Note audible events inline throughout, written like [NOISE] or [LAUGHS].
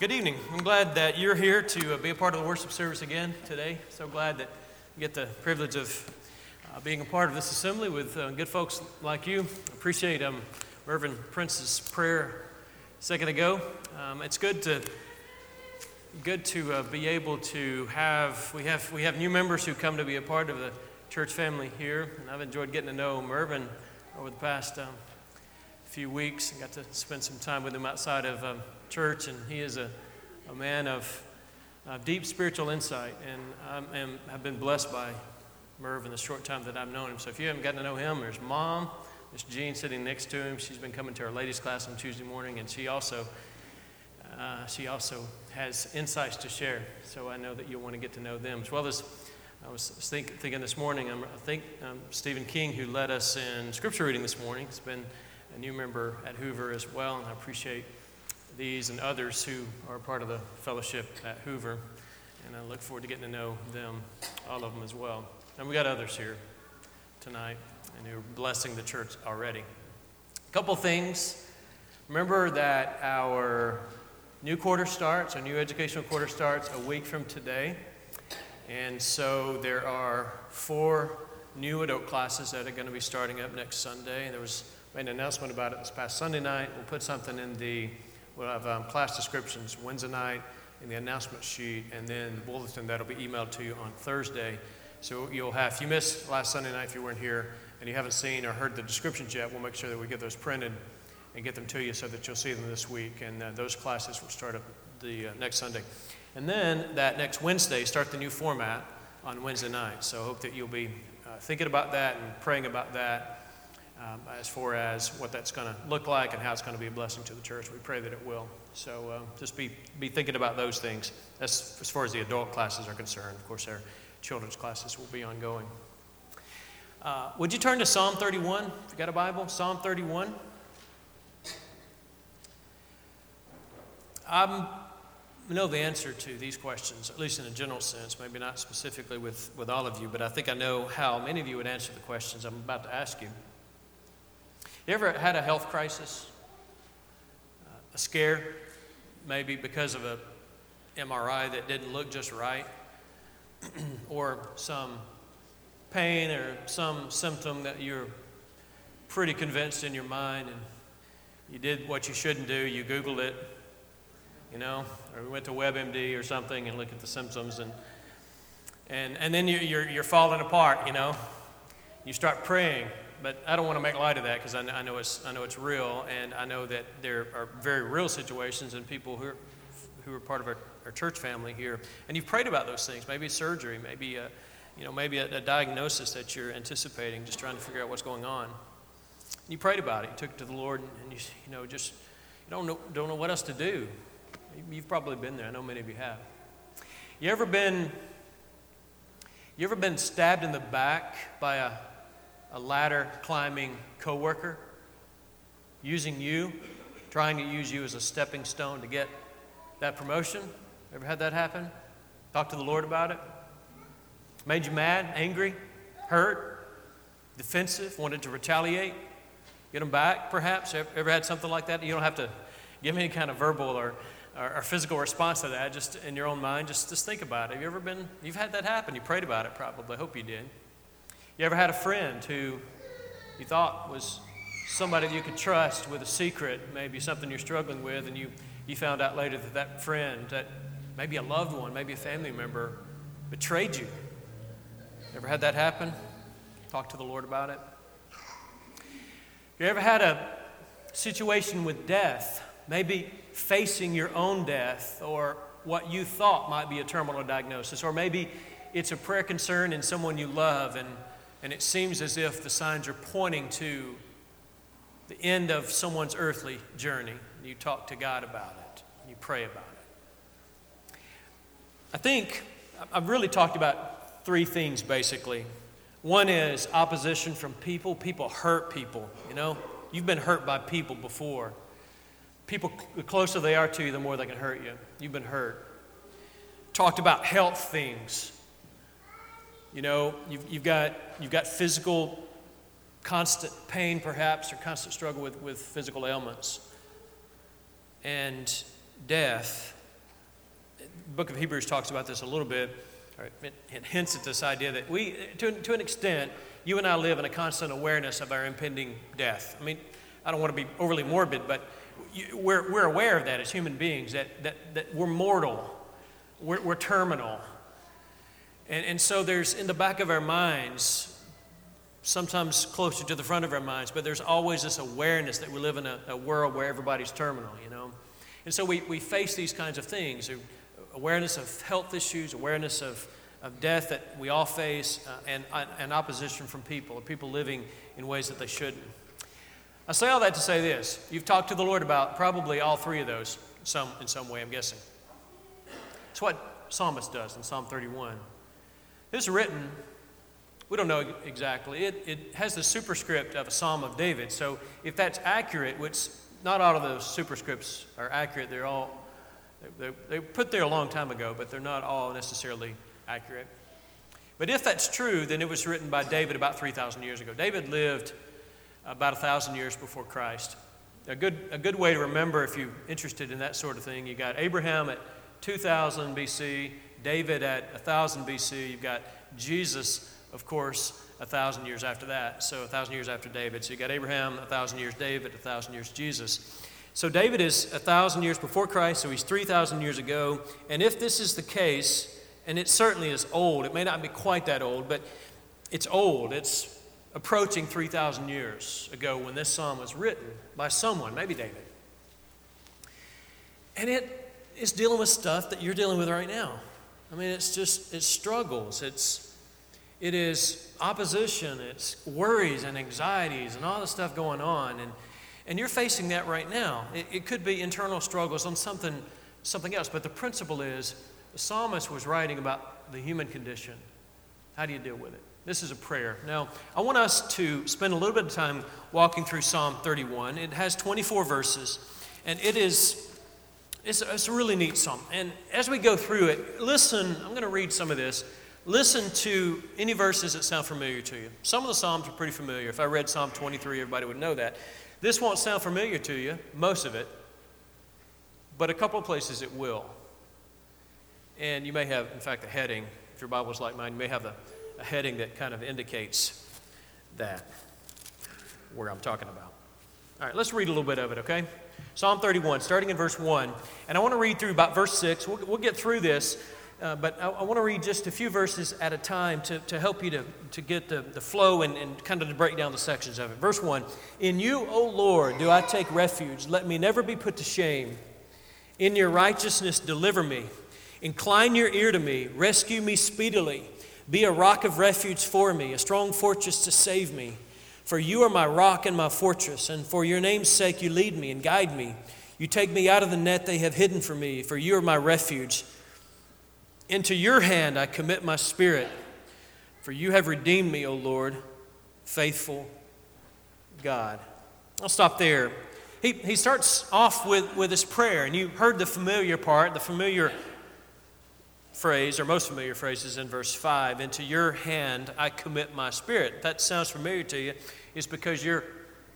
Good evening. I'm glad that you're here to uh, be a part of the worship service again today. So glad that you get the privilege of uh, being a part of this assembly with uh, good folks like you. Appreciate um, Reverend Prince's prayer a second ago. Um, it's good to good to uh, be able to have we have we have new members who come to be a part of the church family here, and I've enjoyed getting to know Mervin over the past um, few weeks. I got to spend some time with him outside of um, church, and he is a, a man of uh, deep spiritual insight, and I am, have been blessed by Merv in the short time that I've known him. So if you haven't gotten to know him, there's mom, Miss Jean sitting next to him. She's been coming to our ladies' class on Tuesday morning, and she also uh, she also has insights to share. So I know that you'll want to get to know them as well as. I was think, thinking this morning, I think um, Stephen King, who led us in scripture reading this morning, has been new member at Hoover as well, and I appreciate these and others who are part of the fellowship at Hoover. And I look forward to getting to know them, all of them as well. And we got others here tonight and who are blessing the church already. A couple things. Remember that our new quarter starts, our new educational quarter starts a week from today. And so there are four new adult classes that are going to be starting up next Sunday. And There was made an announcement about it this past Sunday night. We'll put something in the We'll have um, class descriptions Wednesday night in the announcement sheet, and then the bulletin that'll be emailed to you on Thursday. So you'll have, if you missed last Sunday night, if you weren't here, and you haven't seen or heard the descriptions yet, we'll make sure that we get those printed and get them to you so that you'll see them this week. And uh, those classes will start up the uh, next Sunday. And then that next Wednesday, start the new format on Wednesday night. So I hope that you'll be uh, thinking about that and praying about that um, as far as what that's going to look like and how it's going to be a blessing to the church. We pray that it will. So uh, just be, be thinking about those things. That's as far as the adult classes are concerned. Of course, our children's classes will be ongoing. Uh, would you turn to Psalm 31? If you got a Bible, Psalm 31. I know the answer to these questions, at least in a general sense, maybe not specifically with, with all of you, but I think I know how many of you would answer the questions I'm about to ask you. You ever had a health crisis? Uh, a scare, maybe because of a MRI that didn't look just right, [CLEARS THROAT] or some pain or some symptom that you're pretty convinced in your mind and you did what you shouldn't do, you Googled it, you know, or went to WebMD or something and looked at the symptoms and and, and then you, you're, you're falling apart, you know. You start praying but I don't want to make light of that because I, I, know it's, I know it's real, and I know that there are very real situations and people who are, who are part of our, our church family here. And you've prayed about those things, maybe surgery, maybe a, you know, maybe a, a diagnosis that you're anticipating, just trying to figure out what's going on. And you prayed about it, you took it to the Lord, and you, you know, just you don't know, don't know what else to do. You've probably been there. I know many of you have. You ever been you ever been stabbed in the back by a a ladder climbing coworker using you, trying to use you as a stepping stone to get that promotion? Ever had that happen? Talk to the Lord about it? Made you mad, angry, hurt, defensive, wanted to retaliate, get them back perhaps? Ever had something like that? You don't have to give any kind of verbal or, or, or physical response to that, just in your own mind. Just, just think about it. Have you ever been, you've had that happen. You prayed about it probably. I hope you did. You ever had a friend who you thought was somebody you could trust with a secret, maybe something you're struggling with, and you, you found out later that that friend, that maybe a loved one, maybe a family member, betrayed you? Ever had that happen? Talk to the Lord about it. You ever had a situation with death, maybe facing your own death or what you thought might be a terminal diagnosis, or maybe it's a prayer concern in someone you love and and it seems as if the signs are pointing to the end of someone's earthly journey. You talk to God about it, you pray about it. I think I've really talked about three things basically. One is opposition from people. People hurt people, you know? You've been hurt by people before. People, the closer they are to you, the more they can hurt you. You've been hurt. Talked about health things. You know, you've, you've, got, you've got physical, constant pain perhaps, or constant struggle with, with physical ailments. And death, the book of Hebrews talks about this a little bit. It, it hints at this idea that we, to, to an extent, you and I live in a constant awareness of our impending death. I mean, I don't want to be overly morbid, but we're, we're aware of that as human beings, that, that, that we're mortal, we're, we're terminal. And, and so there's in the back of our minds, sometimes closer to the front of our minds, but there's always this awareness that we live in a, a world where everybody's terminal, you know. And so we, we face these kinds of things awareness of health issues, awareness of, of death that we all face, uh, and, and opposition from people, or people living in ways that they shouldn't. I say all that to say this. You've talked to the Lord about probably all three of those some, in some way, I'm guessing. It's what Psalmist does in Psalm 31. It's written, we don't know exactly. It, it has the superscript of a Psalm of David. So if that's accurate, which not all of those superscripts are accurate, they're all, they, they put there a long time ago, but they're not all necessarily accurate. But if that's true, then it was written by David about 3,000 years ago. David lived about 1,000 years before Christ. A good, a good way to remember if you're interested in that sort of thing, you got Abraham at 2000 BC, David at 1000 BC, you've got Jesus, of course, a thousand years after that. So a thousand years after David. So you've got Abraham, a thousand years David, a thousand years Jesus. So David is a thousand years before Christ, so he's 3,000 years ago. And if this is the case, and it certainly is old, it may not be quite that old, but it's old. It's approaching 3,000 years ago when this psalm was written by someone, maybe David. And it is dealing with stuff that you're dealing with right now. I mean, it's just, it's struggles, it's, it is opposition, it's worries and anxieties and all the stuff going on. And, and you're facing that right now. It, it could be internal struggles on something, something else, but the principle is the psalmist was writing about the human condition. How do you deal with it? This is a prayer. Now, I want us to spend a little bit of time walking through Psalm 31. It has 24 verses, and it is it's, it's a really neat psalm. And as we go through it, listen, I'm going to read some of this. Listen to any verses that sound familiar to you. Some of the Psalms are pretty familiar. If I read Psalm 23, everybody would know that. This won't sound familiar to you, most of it, but a couple of places it will. And you may have, in fact, a heading. If your Bible's like mine, you may have a, a heading that kind of indicates that, where I'm talking about. All right, let's read a little bit of it, okay? Psalm 31, starting in verse 1. And I want to read through about verse 6. We'll, we'll get through this, uh, but I, I, want to read just a few verses at a time to, to help you to, to get the, the flow and, and kind of to break down the sections of it. Verse 1 In you, O Lord, do I take refuge. Let me never be put to shame. In your righteousness, deliver me. Incline your ear to me. Rescue me speedily. Be a rock of refuge for me, a strong fortress to save me. For you are my rock and my fortress, and for your name's sake you lead me and guide me. You take me out of the net they have hidden for me, for you are my refuge. Into your hand I commit my spirit, for you have redeemed me, O Lord, faithful God. I'll stop there. He, he starts off with, with this prayer, and you heard the familiar part, the familiar phrase, or most familiar phrases in verse 5 Into your hand I commit my spirit. That sounds familiar to you is because you're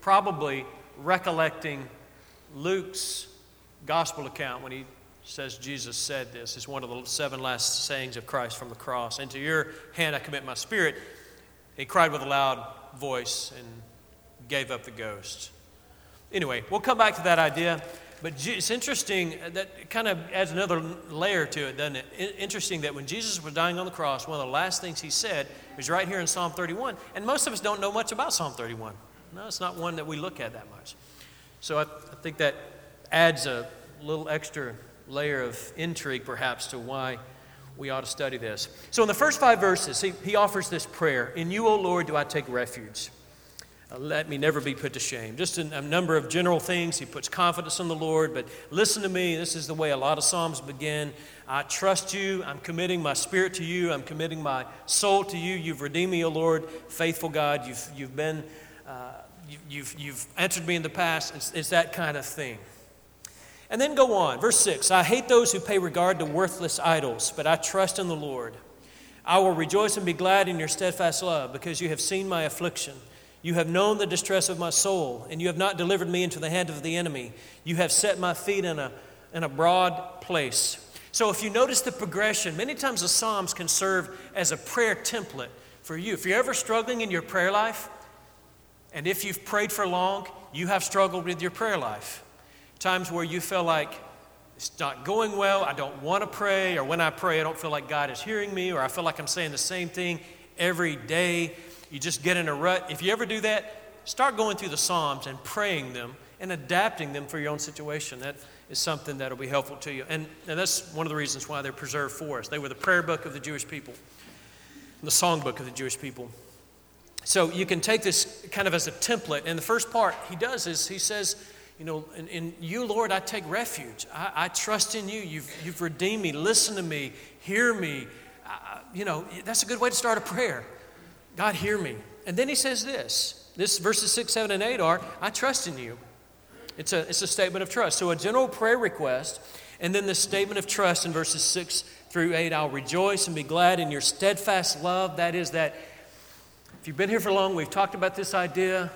probably recollecting Luke's gospel account when he says Jesus said this. It's one of the seven last sayings of Christ from the cross. Into your hand I commit my spirit. He cried with a loud voice and gave up the ghost. Anyway, we'll come back to that idea. But it's interesting, uh, that kind of adds another layer to it, doesn't it? Interesting that when Jesus was dying on the cross, one of the last things he said was right here in Psalm 31. And most of us don't know much about Psalm 31. No, it's not one that we look at that much. So I, I think that adds a little extra layer of intrigue, perhaps, to why we ought to study this. So in the first five verses, he, he offers this prayer In you, O Lord, do I take refuge. Let me never be put to shame. Just a, a number of general things. He puts confidence in the Lord, but listen to me. This is the way a lot of Psalms begin. I trust you. I'm committing my spirit to you. I'm committing my soul to you. You've redeemed me, O Lord, faithful God. You've, you've been, uh, you, you've, you've answered me in the past. It's, it's that kind of thing. And then go on. Verse 6 I hate those who pay regard to worthless idols, but I trust in the Lord. I will rejoice and be glad in your steadfast love because you have seen my affliction. You have known the distress of my soul, and you have not delivered me into the hand of the enemy. You have set my feet in a, in a broad place. So if you notice the progression, many times the Psalms can serve as a prayer template for you. If you're ever struggling in your prayer life, and if you've prayed for long, you have struggled with your prayer life. Times where you feel like it's not going well, I don't want to pray, or when I pray, I don't feel like God is hearing me, or I feel like I'm saying the same thing every day. You just get in a rut. If you ever do that, start going through the Psalms and praying them and adapting them for your own situation. That is something that'll be helpful to you. And, and that's one of the reasons why they're preserved for us. They were the prayer book of the Jewish people, the songbook of the Jewish people. So you can take this kind of as a template. And the first part he does is he says, you know, in, in you, Lord, I take refuge. I, I, trust in you. You've, you've redeemed me. Listen to me. Hear me. Uh, you know, that's a good way to start a prayer. God, hear me. And then he says this. This verses 6, 7, and 8 are, I trust in you. It's a, it's a statement of trust. So, a general prayer request, and then the statement of trust in verses 6 through 8 I'll rejoice and be glad in your steadfast love. That is, that if you've been here for long, we've talked about this idea.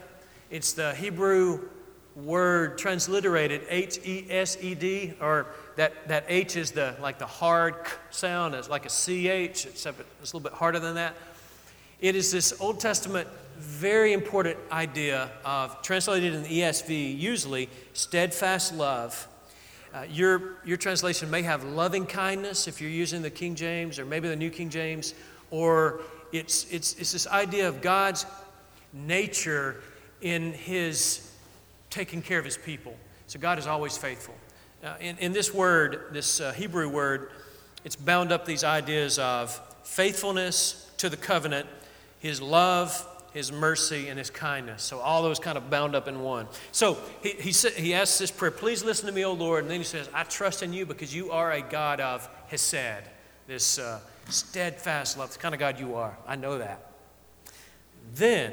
It's the Hebrew word transliterated H E S E D, or that, that H is the like the hard sound, it's like a CH, except it's a little bit harder than that. It is this Old Testament very important idea of, translated in the ESV, usually, steadfast love. Uh, your, your translation may have loving kindness if you're using the King James or maybe the New King James, or it's, it's, it's this idea of God's nature in his taking care of his people. So God is always faithful. Uh, in, in this word, this uh, Hebrew word, it's bound up these ideas of faithfulness to the covenant, his love, his mercy, and his kindness. So all those kind of bound up in one. So he, he, he asks this prayer, please listen to me, O Lord. And then he says, I trust in you because you are a God of Hesed, this uh, steadfast love, the kind of God you are. I know that. Then,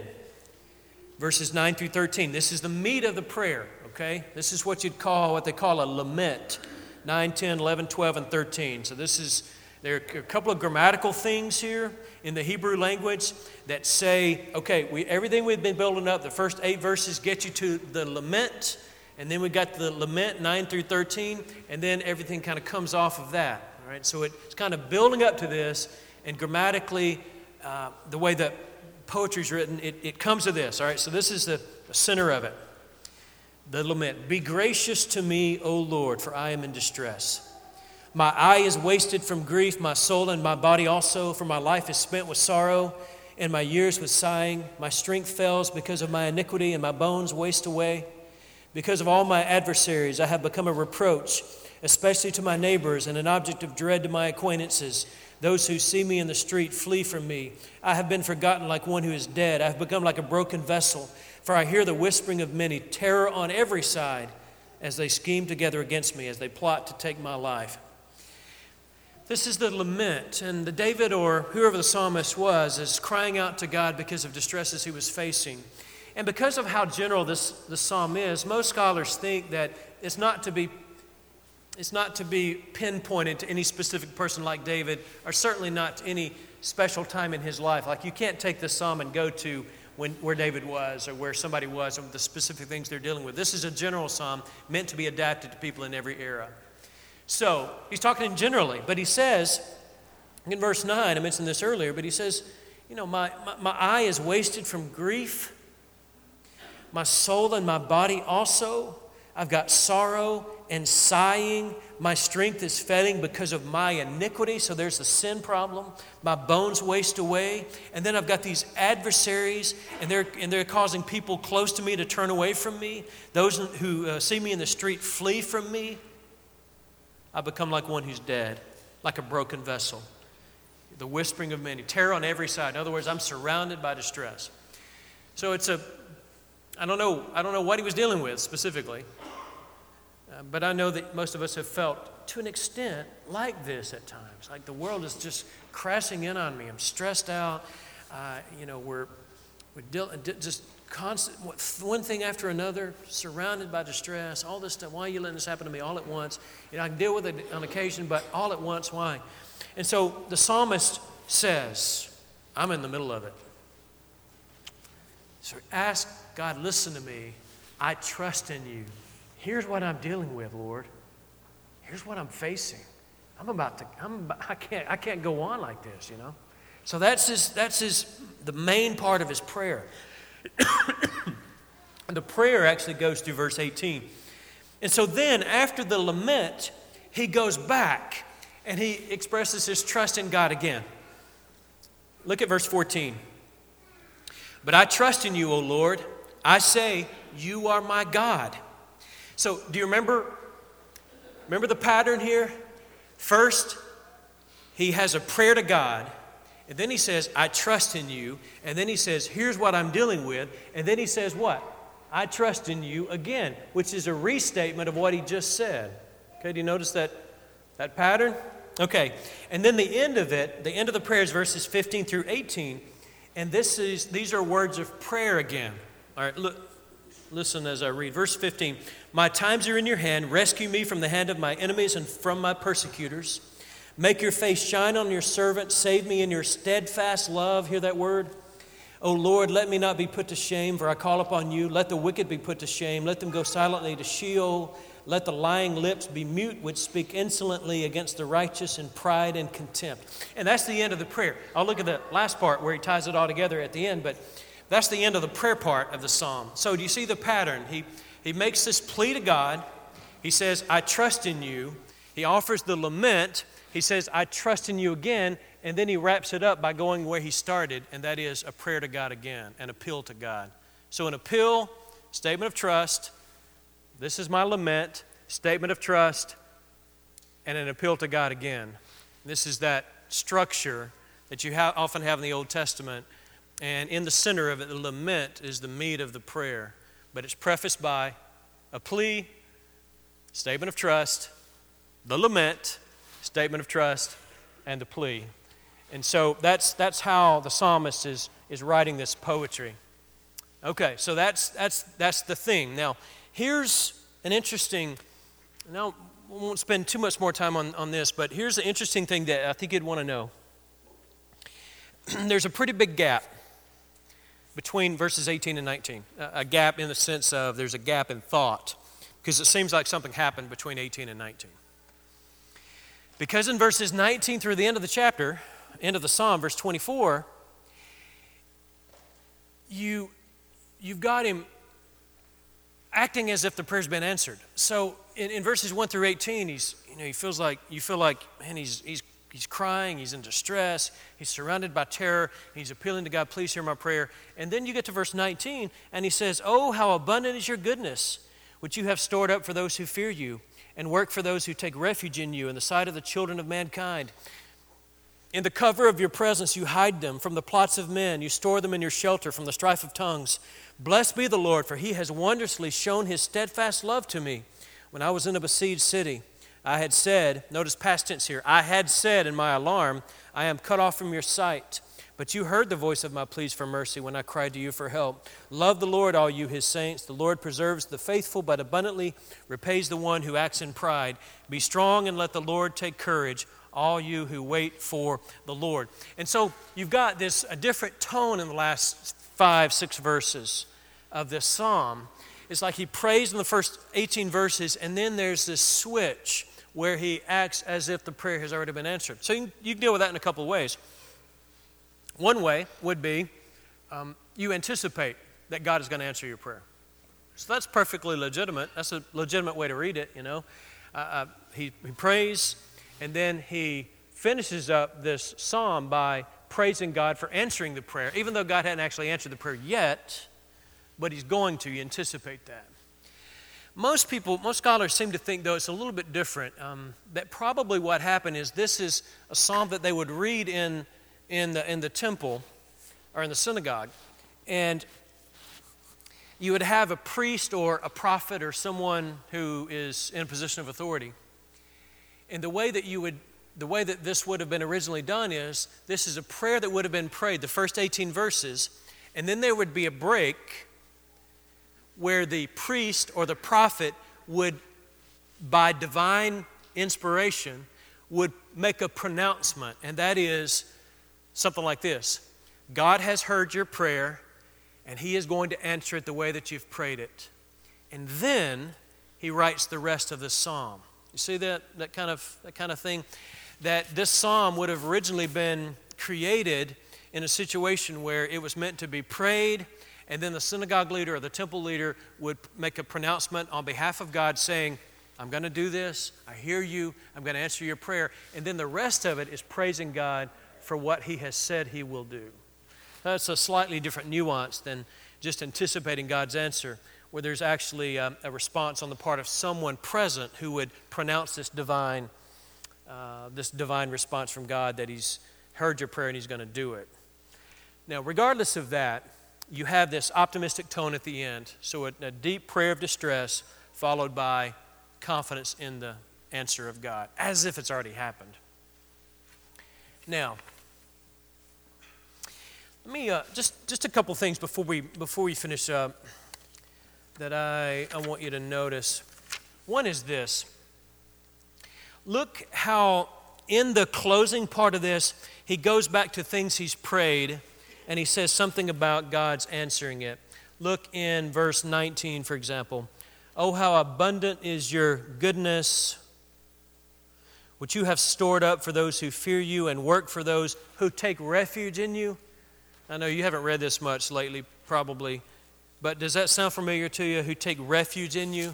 verses 9 through 13, this is the meat of the prayer, okay? This is what you'd call, what they call a lament. 9, 10, 11, 12, and 13. So this is there are a couple of grammatical things here in the Hebrew language that say, okay, we, everything we've been building up, the first eight verses get you to the lament, and then we got the lament 9 through 13, and then everything kind of comes off of that. All right, so it's kind of building up to this, and grammatically, uh, the way that poetry is written, it, it comes to this. All right, so this is the, the center of it. The lament Be gracious to me, O Lord, for I am in distress. My eye is wasted from grief, my soul and my body also, for my life is spent with sorrow, and my years with sighing. My strength fails because of my iniquity, and my bones waste away. Because of all my adversaries, I have become a reproach, especially to my neighbors, and an object of dread to my acquaintances. Those who see me in the street flee from me. I have been forgotten like one who is dead. I have become like a broken vessel, for I hear the whispering of many, terror on every side, as they scheme together against me, as they plot to take my life. This is the lament, and the David or whoever the psalmist was is crying out to God because of distresses he was facing. And because of how general this, this psalm is, most scholars think that it's not to be it's not to be pinpointed to any specific person like David, or certainly not to any special time in his life. Like you can't take this psalm and go to when, where David was or where somebody was and the specific things they're dealing with. This is a general psalm meant to be adapted to people in every era. So he's talking in generally, but he says in verse 9, I mentioned this earlier, but he says, You know, my, my, my eye is wasted from grief, my soul and my body also. I've got sorrow and sighing. My strength is failing because of my iniquity. So there's the sin problem. My bones waste away. And then I've got these adversaries, and they're, and they're causing people close to me to turn away from me. Those who uh, see me in the street flee from me. I become like one who's dead, like a broken vessel. The whispering of many, terror on every side. In other words, I'm surrounded by distress. So it's a, I don't know, I don't know what he was dealing with specifically, uh, but I know that most of us have felt to an extent like this at times. Like the world is just crashing in on me. I'm stressed out. Uh, you know, we're, we're just constant, one thing after another, surrounded by distress, all this stuff. Why are you letting this happen to me all at once? You know, I can deal with it on occasion, but all at once, why? And so the psalmist says, I'm in the middle of it. So ask God, listen to me. I trust in you. Here's what I'm dealing with, Lord. Here's what I'm facing. I'm about to, I'm, I, can't, I can't go on like this, you know? So that's his, that's his, the main part of his prayer. [COUGHS] the prayer actually goes through verse 18. And so then, after the lament, he goes back and he expresses his trust in God again. Look at verse 14. But I trust in you, O Lord. I say, You are my God. So, do you remember? Remember the pattern here? First, he has a prayer to God. And then he says, I trust in you. And then he says, Here's what I'm dealing with. And then he says, What? I trust in you again, which is a restatement of what he just said. Okay, do you notice that, that pattern? Okay, and then the end of it, the end of the prayer is verses 15 through 18. And this is, these are words of prayer again. All right, look, listen as I read. Verse 15 My times are in your hand. Rescue me from the hand of my enemies and from my persecutors. Make your face shine on your servant. Save me in your steadfast love. Hear that word? O Lord, let me not be put to shame, for I call upon you. Let the wicked be put to shame. Let them go silently to Sheol. Let the lying lips be mute, which speak insolently against the righteous in pride and contempt. And that's the end of the prayer. I'll look at the last part where he ties it all together at the end, but that's the end of the prayer part of the psalm. So, do you see the pattern? He, he makes this plea to God. He says, I trust in you. He offers the lament. He says, I trust in you again. And then he wraps it up by going where he started, and that is a prayer to God again, an appeal to God. So, an appeal, statement of trust, this is my lament, statement of trust, and an appeal to God again. This is that structure that you ha- often have in the Old Testament. And in the center of it, the lament is the meat of the prayer. But it's prefaced by a plea, statement of trust, the lament, statement of trust, and the plea. And so that's, that's how the psalmist is, is writing this poetry. Okay, so that's, that's, that's the thing. Now, here's an interesting, now, we won't spend too much more time on, on this, but here's the interesting thing that I think you'd want to know. [CLEARS THROAT] There's a pretty big gap between verses 18 and 19. A gap in the sense of there's a gap in thought, because it seems like something happened between 18 and 19. Because in verses 19 through the end of the chapter, end of the psalm, verse 24, you, you've got him acting as if the prayer's been answered. So in, in verses 1 through 18, he's, you know, he feels like, you feel like, man, he's, he's, he's crying, he's in distress, he's surrounded by terror, he's appealing to God, please hear my prayer. And then you get to verse 19, and he says, Oh, how abundant is your goodness, which you have stored up for those who fear you, and work for those who take refuge in you in the sight of the children of mankind. In the cover of your presence, you hide them from the plots of men. You store them in your shelter from the strife of tongues. Blessed be the Lord, for he has wondrously shown his steadfast love to me. When I was in a besieged city, I had said, notice past tense here, I had said in my alarm, I am cut off from your sight. But you heard the voice of my pleas for mercy when I cried to you for help. Love the Lord, all you his saints. The Lord preserves the faithful, but abundantly repays the one who acts in pride. Be strong and let the Lord take courage all you who wait for the Lord. And so you've got this a different tone in the last five, six verses of this psalm. It's like he prays in the first 18 verses, and then there's this switch where he acts as if the prayer has already been answered. So you can, deal with that in a couple of ways. One way would be um, you anticipate that God is going to answer your prayer. So that's perfectly legitimate. That's a legitimate way to read it, you know. Uh, uh, he, he prays, and then he finishes up this psalm by praising God for answering the prayer, even though God hadn't actually answered the prayer yet, but he's going to. You anticipate that. Most people, most scholars seem to think, though, it's a little bit different. Um, that probably what happened is this is a psalm that they would read in, in, the, in the temple or in the synagogue. And you would have a priest or a prophet or someone who is in a position of authority and the way that you would the way that this would have been originally done is this is a prayer that would have been prayed, the first 18 verses, and then there would be a break where the priest or the prophet would, by divine inspiration, would make a pronouncement, and that is something like this God has heard your prayer, and He is going to answer it the way that you've prayed it. And then He writes the rest of the psalm You see that, that, kind of, that kind of thing? That this psalm would have originally been created in a situation where it was meant to be prayed, and then the synagogue leader or the temple leader would make a pronouncement on behalf of God saying, I'm going to do this. I hear you. I'm going to answer your prayer. And then the rest of it is praising God for what He has said He will do. That's a slightly different nuance than just anticipating God's answer, where there's actually a, a response on the part of someone present who would pronounce this divine, uh, this divine response from God that He's heard your prayer and He's going to do it. Now, regardless of that, you have this optimistic tone at the end. So, a, a deep prayer of distress followed by confidence in the answer of God, as if it's already happened. Now, let me uh, just just a couple things before we before we finish up that I, I want you to notice. One is this. Look how in the closing part of this, he goes back to things he's prayed and he says something about God's answering it. Look in verse 19, for example. Oh, how abundant is your goodness, which you have stored up for those who fear you and work for those who take refuge in you. I know you haven't read this much lately, probably, but does that sound familiar to you? Who take refuge in you?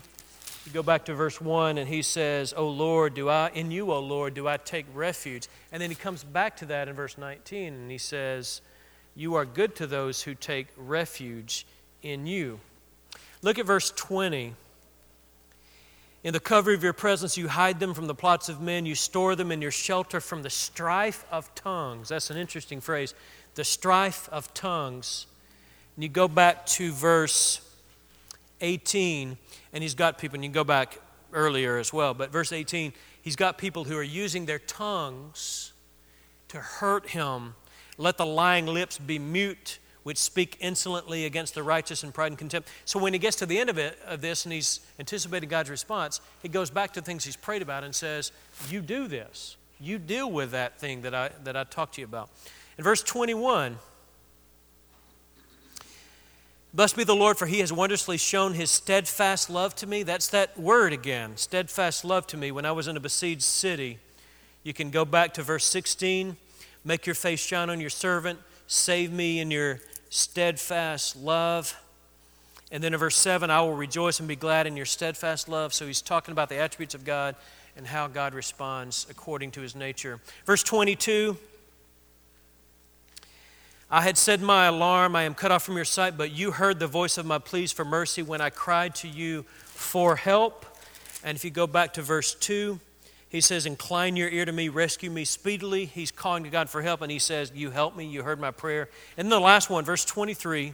You go back to verse 1, and he says, O Lord, do I, in you, O Lord, do I take refuge? And then he comes back to that in verse 19, and he says, You are good to those who take refuge in you. Look at verse 20. In the cover of your presence, you hide them from the plots of men. You store them in your shelter from the strife of tongues. That's an interesting phrase. The strife of tongues. And you go back to verse 18, and he's got people, and you go back earlier as well, but verse 18, he's got people who are using their tongues to hurt him. Let the lying lips be mute which speak insolently against the righteous in pride and contempt. So when he gets to the end of it of this and he's anticipating God's response, he goes back to things he's prayed about and says, "You do this. You deal with that thing that I that I talked to you about." In verse 21, Blessed be the Lord, for he has wondrously shown his steadfast love to me. That's that word again, steadfast love to me when I was in a besieged city. You can go back to verse 16. Make your face shine on your servant. Save me in your steadfast love. And then in verse 7, I will rejoice and be glad in your steadfast love. So he's talking about the attributes of God and how God responds according to his nature. Verse 22 I had said my alarm, I am cut off from your sight, but you heard the voice of my pleas for mercy when I cried to you for help. And if you go back to verse 2, he says, Incline your ear to me, rescue me speedily. He's calling to God for help, and he says, You help me, you heard my prayer. And then the last one, verse 23,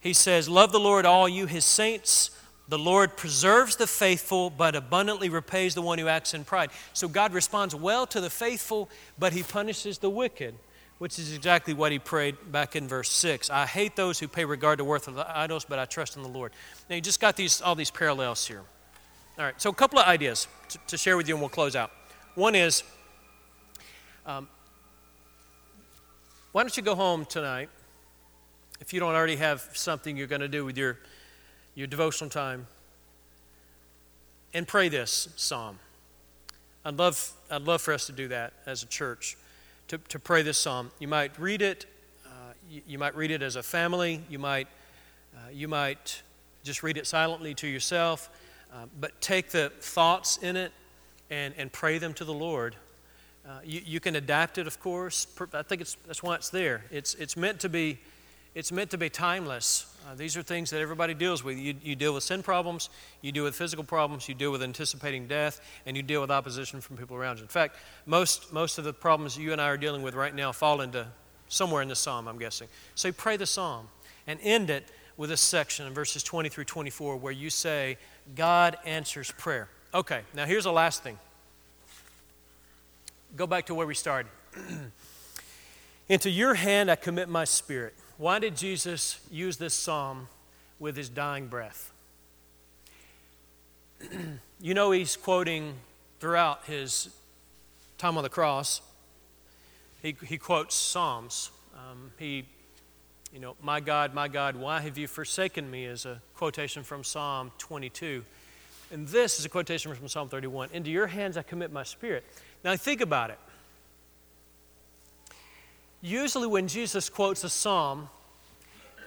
he says, Love the Lord, all you, his saints. The Lord preserves the faithful, but abundantly repays the one who acts in pride. So God responds well to the faithful, but he punishes the wicked, which is exactly what he prayed back in verse 6. I hate those who pay regard to worth of idols, but I trust in the Lord. Now, you just got these, all these parallels here. All right, so a couple of ideas to, to share with you, and we'll close out. One is um, why don't you go home tonight, if you don't already have something you're going to do with your, your devotional time, and pray this psalm. I'd love, I'd love for us to do that as a church, to, to pray this psalm. You might read it, uh, you, you, might read it as a family, you might, uh, you might just read it silently to yourself. Uh, but take the thoughts in it and, and pray them to the Lord. Uh, you, you can adapt it, of course. I think it's, that's why it's there. It's, it's, meant to be, it's meant to be timeless. Uh, these are things that everybody deals with. You, you deal with sin problems, you deal with physical problems, you deal with anticipating death, and you deal with opposition from people around you. In fact, most, most of the problems you and I are dealing with right now fall into somewhere in the psalm, I'm guessing. So pray the psalm and end it with this section in verses 20 through 24 where you say, God answers prayer. Okay, now here's the last thing. Go back to where we started. [CLEARS THROAT] Into your hand I commit my spirit. Why did Jesus use this psalm with his dying breath? [CLEARS THROAT] you know, he's quoting throughout his time on the cross, he, he quotes Psalms. Um, he you know, my God, my God, why have you forsaken me is a quotation from Psalm 22. And this is a quotation from Psalm 31 Into your hands I commit my spirit. Now, think about it. Usually, when Jesus quotes a psalm,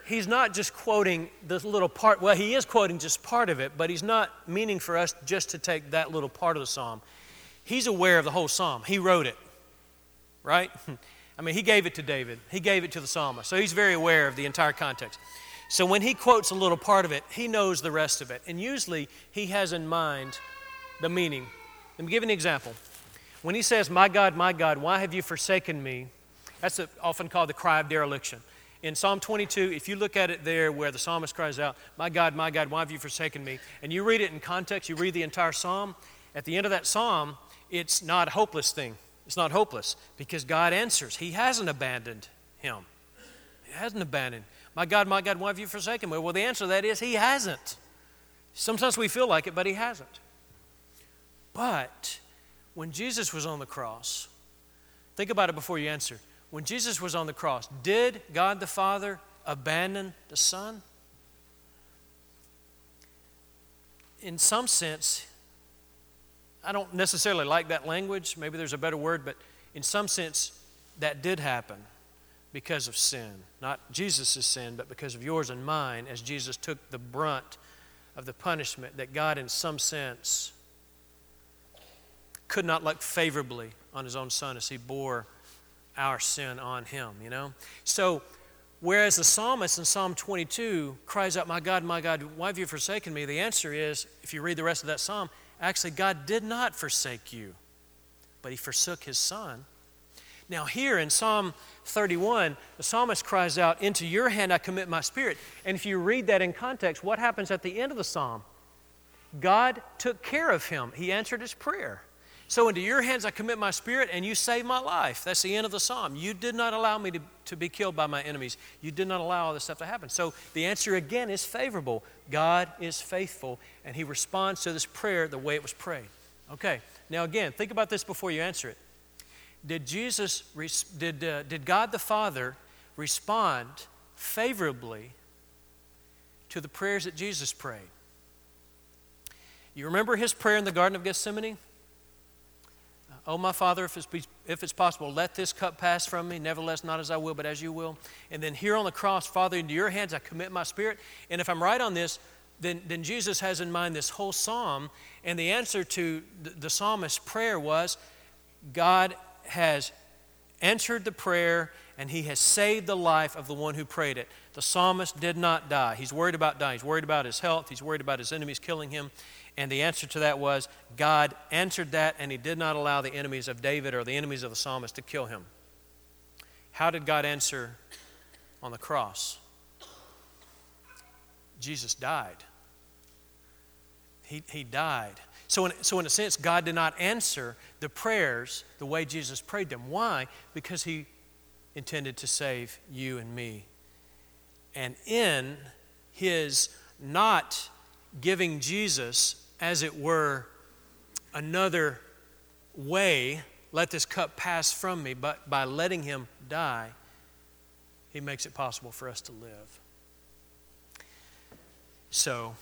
he's not just quoting this little part. Well, he is quoting just part of it, but he's not meaning for us just to take that little part of the psalm. He's aware of the whole psalm. He wrote it, right? [LAUGHS] I mean, he gave it to David, he gave it to the psalmist. So he's very aware of the entire context. So when he quotes a little part of it, he knows the rest of it. And usually he has in mind the meaning. Let me give an example. When he says, My God, my God, why have you forsaken me? That's often called the cry of dereliction. In Psalm 22, if you look at it there where the psalmist cries out, My God, my God, why have you forsaken me? And you read it in context, you read the entire psalm, at the end of that psalm, it's not a hopeless thing. It's not hopeless because God answers. He hasn't abandoned him. He hasn't abandoned. My God, my God, why have you forsaken me? Well, the answer to that is He hasn't. Sometimes we feel like it, but He hasn't. But when Jesus was on the cross, think about it before you answer. When Jesus was on the cross, did God the Father abandon the Son? In some sense, I don't necessarily like that language. Maybe there's a better word, but in some sense, that did happen because of sin. Not Jesus' sin, but because of yours and mine, as Jesus took the brunt of the punishment that God, in some sense, could not look favorably on his own son as he bore our sin on him, you know? So, whereas the psalmist in Psalm 22 cries out, My God, my God, why have you forsaken me? The answer is, if you read the rest of that psalm, actually, God did not forsake you, but he forsook his son now, here in Psalm 31, the psalmist cries out, Into your hand I commit my spirit. And if you read that in context, what happens at the end of the psalm? God took care of him, he answered his prayer. So, into your hands I commit my spirit, and you save my life. That's the end of the psalm. You did not allow me to, to be killed by my enemies. You did not allow all this stuff to happen. So, the answer again is favorable. God is faithful, and he responds to this prayer the way it was prayed. Okay, now again, think about this before you answer it did Jesus, did, uh, did God the Father respond favorably to the prayers that Jesus prayed? You remember his prayer in the Garden of Gethsemane? Oh, my Father, if it's, if it's possible, let this cup pass from me. Nevertheless, not as I will, but as you will. And then here on the cross, Father, into your hands I commit my spirit. And if I'm right on this, then, then Jesus has in mind this whole psalm. And the answer to the, the psalmist's prayer was God, has answered the prayer and he has saved the life of the one who prayed it. The psalmist did not die. He's worried about dying. He's worried about his health. He's worried about his enemies killing him. And the answer to that was God answered that and he did not allow the enemies of David or the enemies of the psalmist to kill him. How did God answer on the cross? Jesus died. He, he died. So in, so, in a sense, God did not answer the prayers the way Jesus prayed them. Why? Because He intended to save you and me. And in His not giving Jesus, as it were, another way, let this cup pass from me, but by letting Him die, He makes it possible for us to live. So,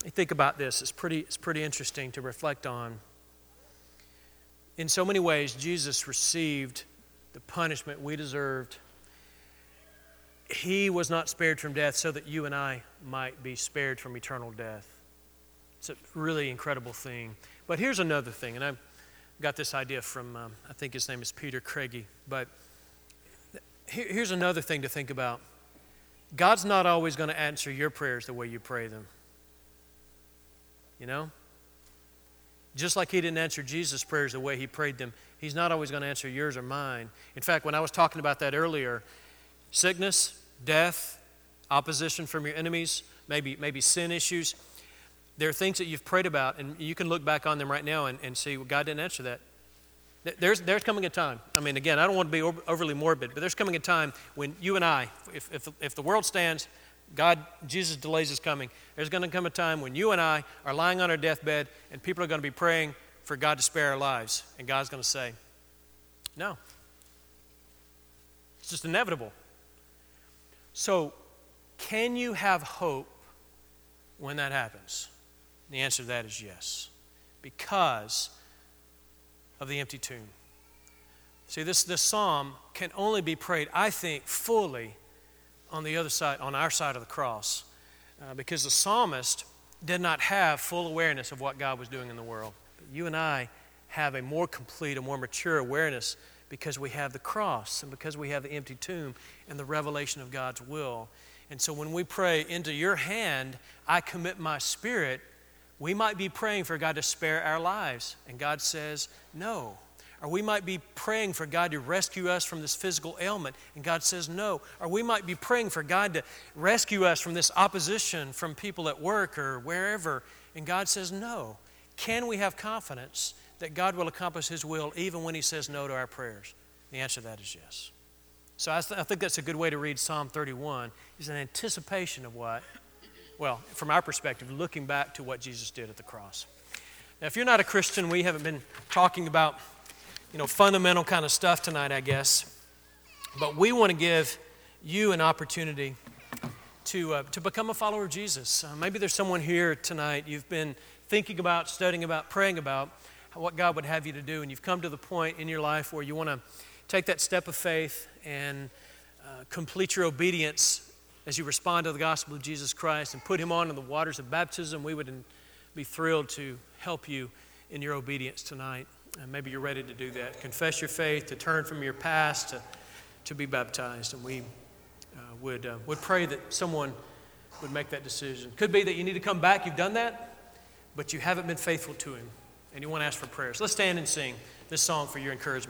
think about this, it's pretty, it's pretty interesting to reflect on. In so many ways, Jesus received the punishment we deserved. He was not spared from death so that you and I might be spared from eternal death. It's a really incredible thing. But here's another thing, and I got this idea from, um, I think his name is Peter Craigie. But here, here's another thing to think about God's not always going to answer your prayers the way you pray them. You know? Just like he didn't answer Jesus' prayers the way he prayed them, he's not always going to answer yours or mine. In fact, when I was talking about that earlier, sickness, death, opposition from your enemies, maybe, maybe sin issues, there are things that you've prayed about, and you can look back on them right now and, and see, well, God didn't answer that. There's, there's coming a time. I mean, again, I don't want to be overly morbid, but there's coming a time when you and I, if, if, if the world stands, God, Jesus delays his coming. There's going to come a time when you and I are lying on our deathbed and people are going to be praying for God to spare our lives. And God's going to say, No. It's just inevitable. So, can you have hope when that happens? And the answer to that is yes, because of the empty tomb. See, this, this psalm can only be prayed, I think, fully on the other side, on our side of the cross, uh, because the psalmist did not have full awareness of what God was doing in the world. You and I have a more complete, a more mature awareness because we have the cross and because we have the empty tomb and the revelation of God's will. And so when we pray, Into your hand I commit my spirit, we might be praying for God to spare our lives. And God says, No. Or we might be praying for God to rescue us from this physical ailment, and God says no. Or we might be praying for God to rescue us from this opposition from people at work or wherever, and God says no. Can we have confidence that God will accomplish His will even when He says no to our prayers? The answer to that is yes. So I, th- I think that's a good way to read Psalm 31, is an anticipation of what? Well, from our perspective, looking back to what Jesus did at the cross. Now, if you're not a Christian, we haven't been talking about you know, fundamental kind of stuff tonight, I guess. But we want to give you an opportunity to, uh, to become a follower of Jesus. Uh, maybe there's someone here tonight you've been thinking about, studying about, praying about what God would have you to do, and you've come to the point in your life where you want to take that step of faith and uh, complete your obedience as you respond to the gospel of Jesus Christ and put Him on in the waters of baptism. We would be thrilled to help you in your obedience tonight. And maybe you're ready to do that. Confess your faith, to turn from your past, to, to be baptized. And we uh, would, uh, would pray that someone would make that decision. Could be that you need to come back. You've done that, but you haven't been faithful to Him. And you want to ask for prayers. Let's stand and sing this song for your encouragement.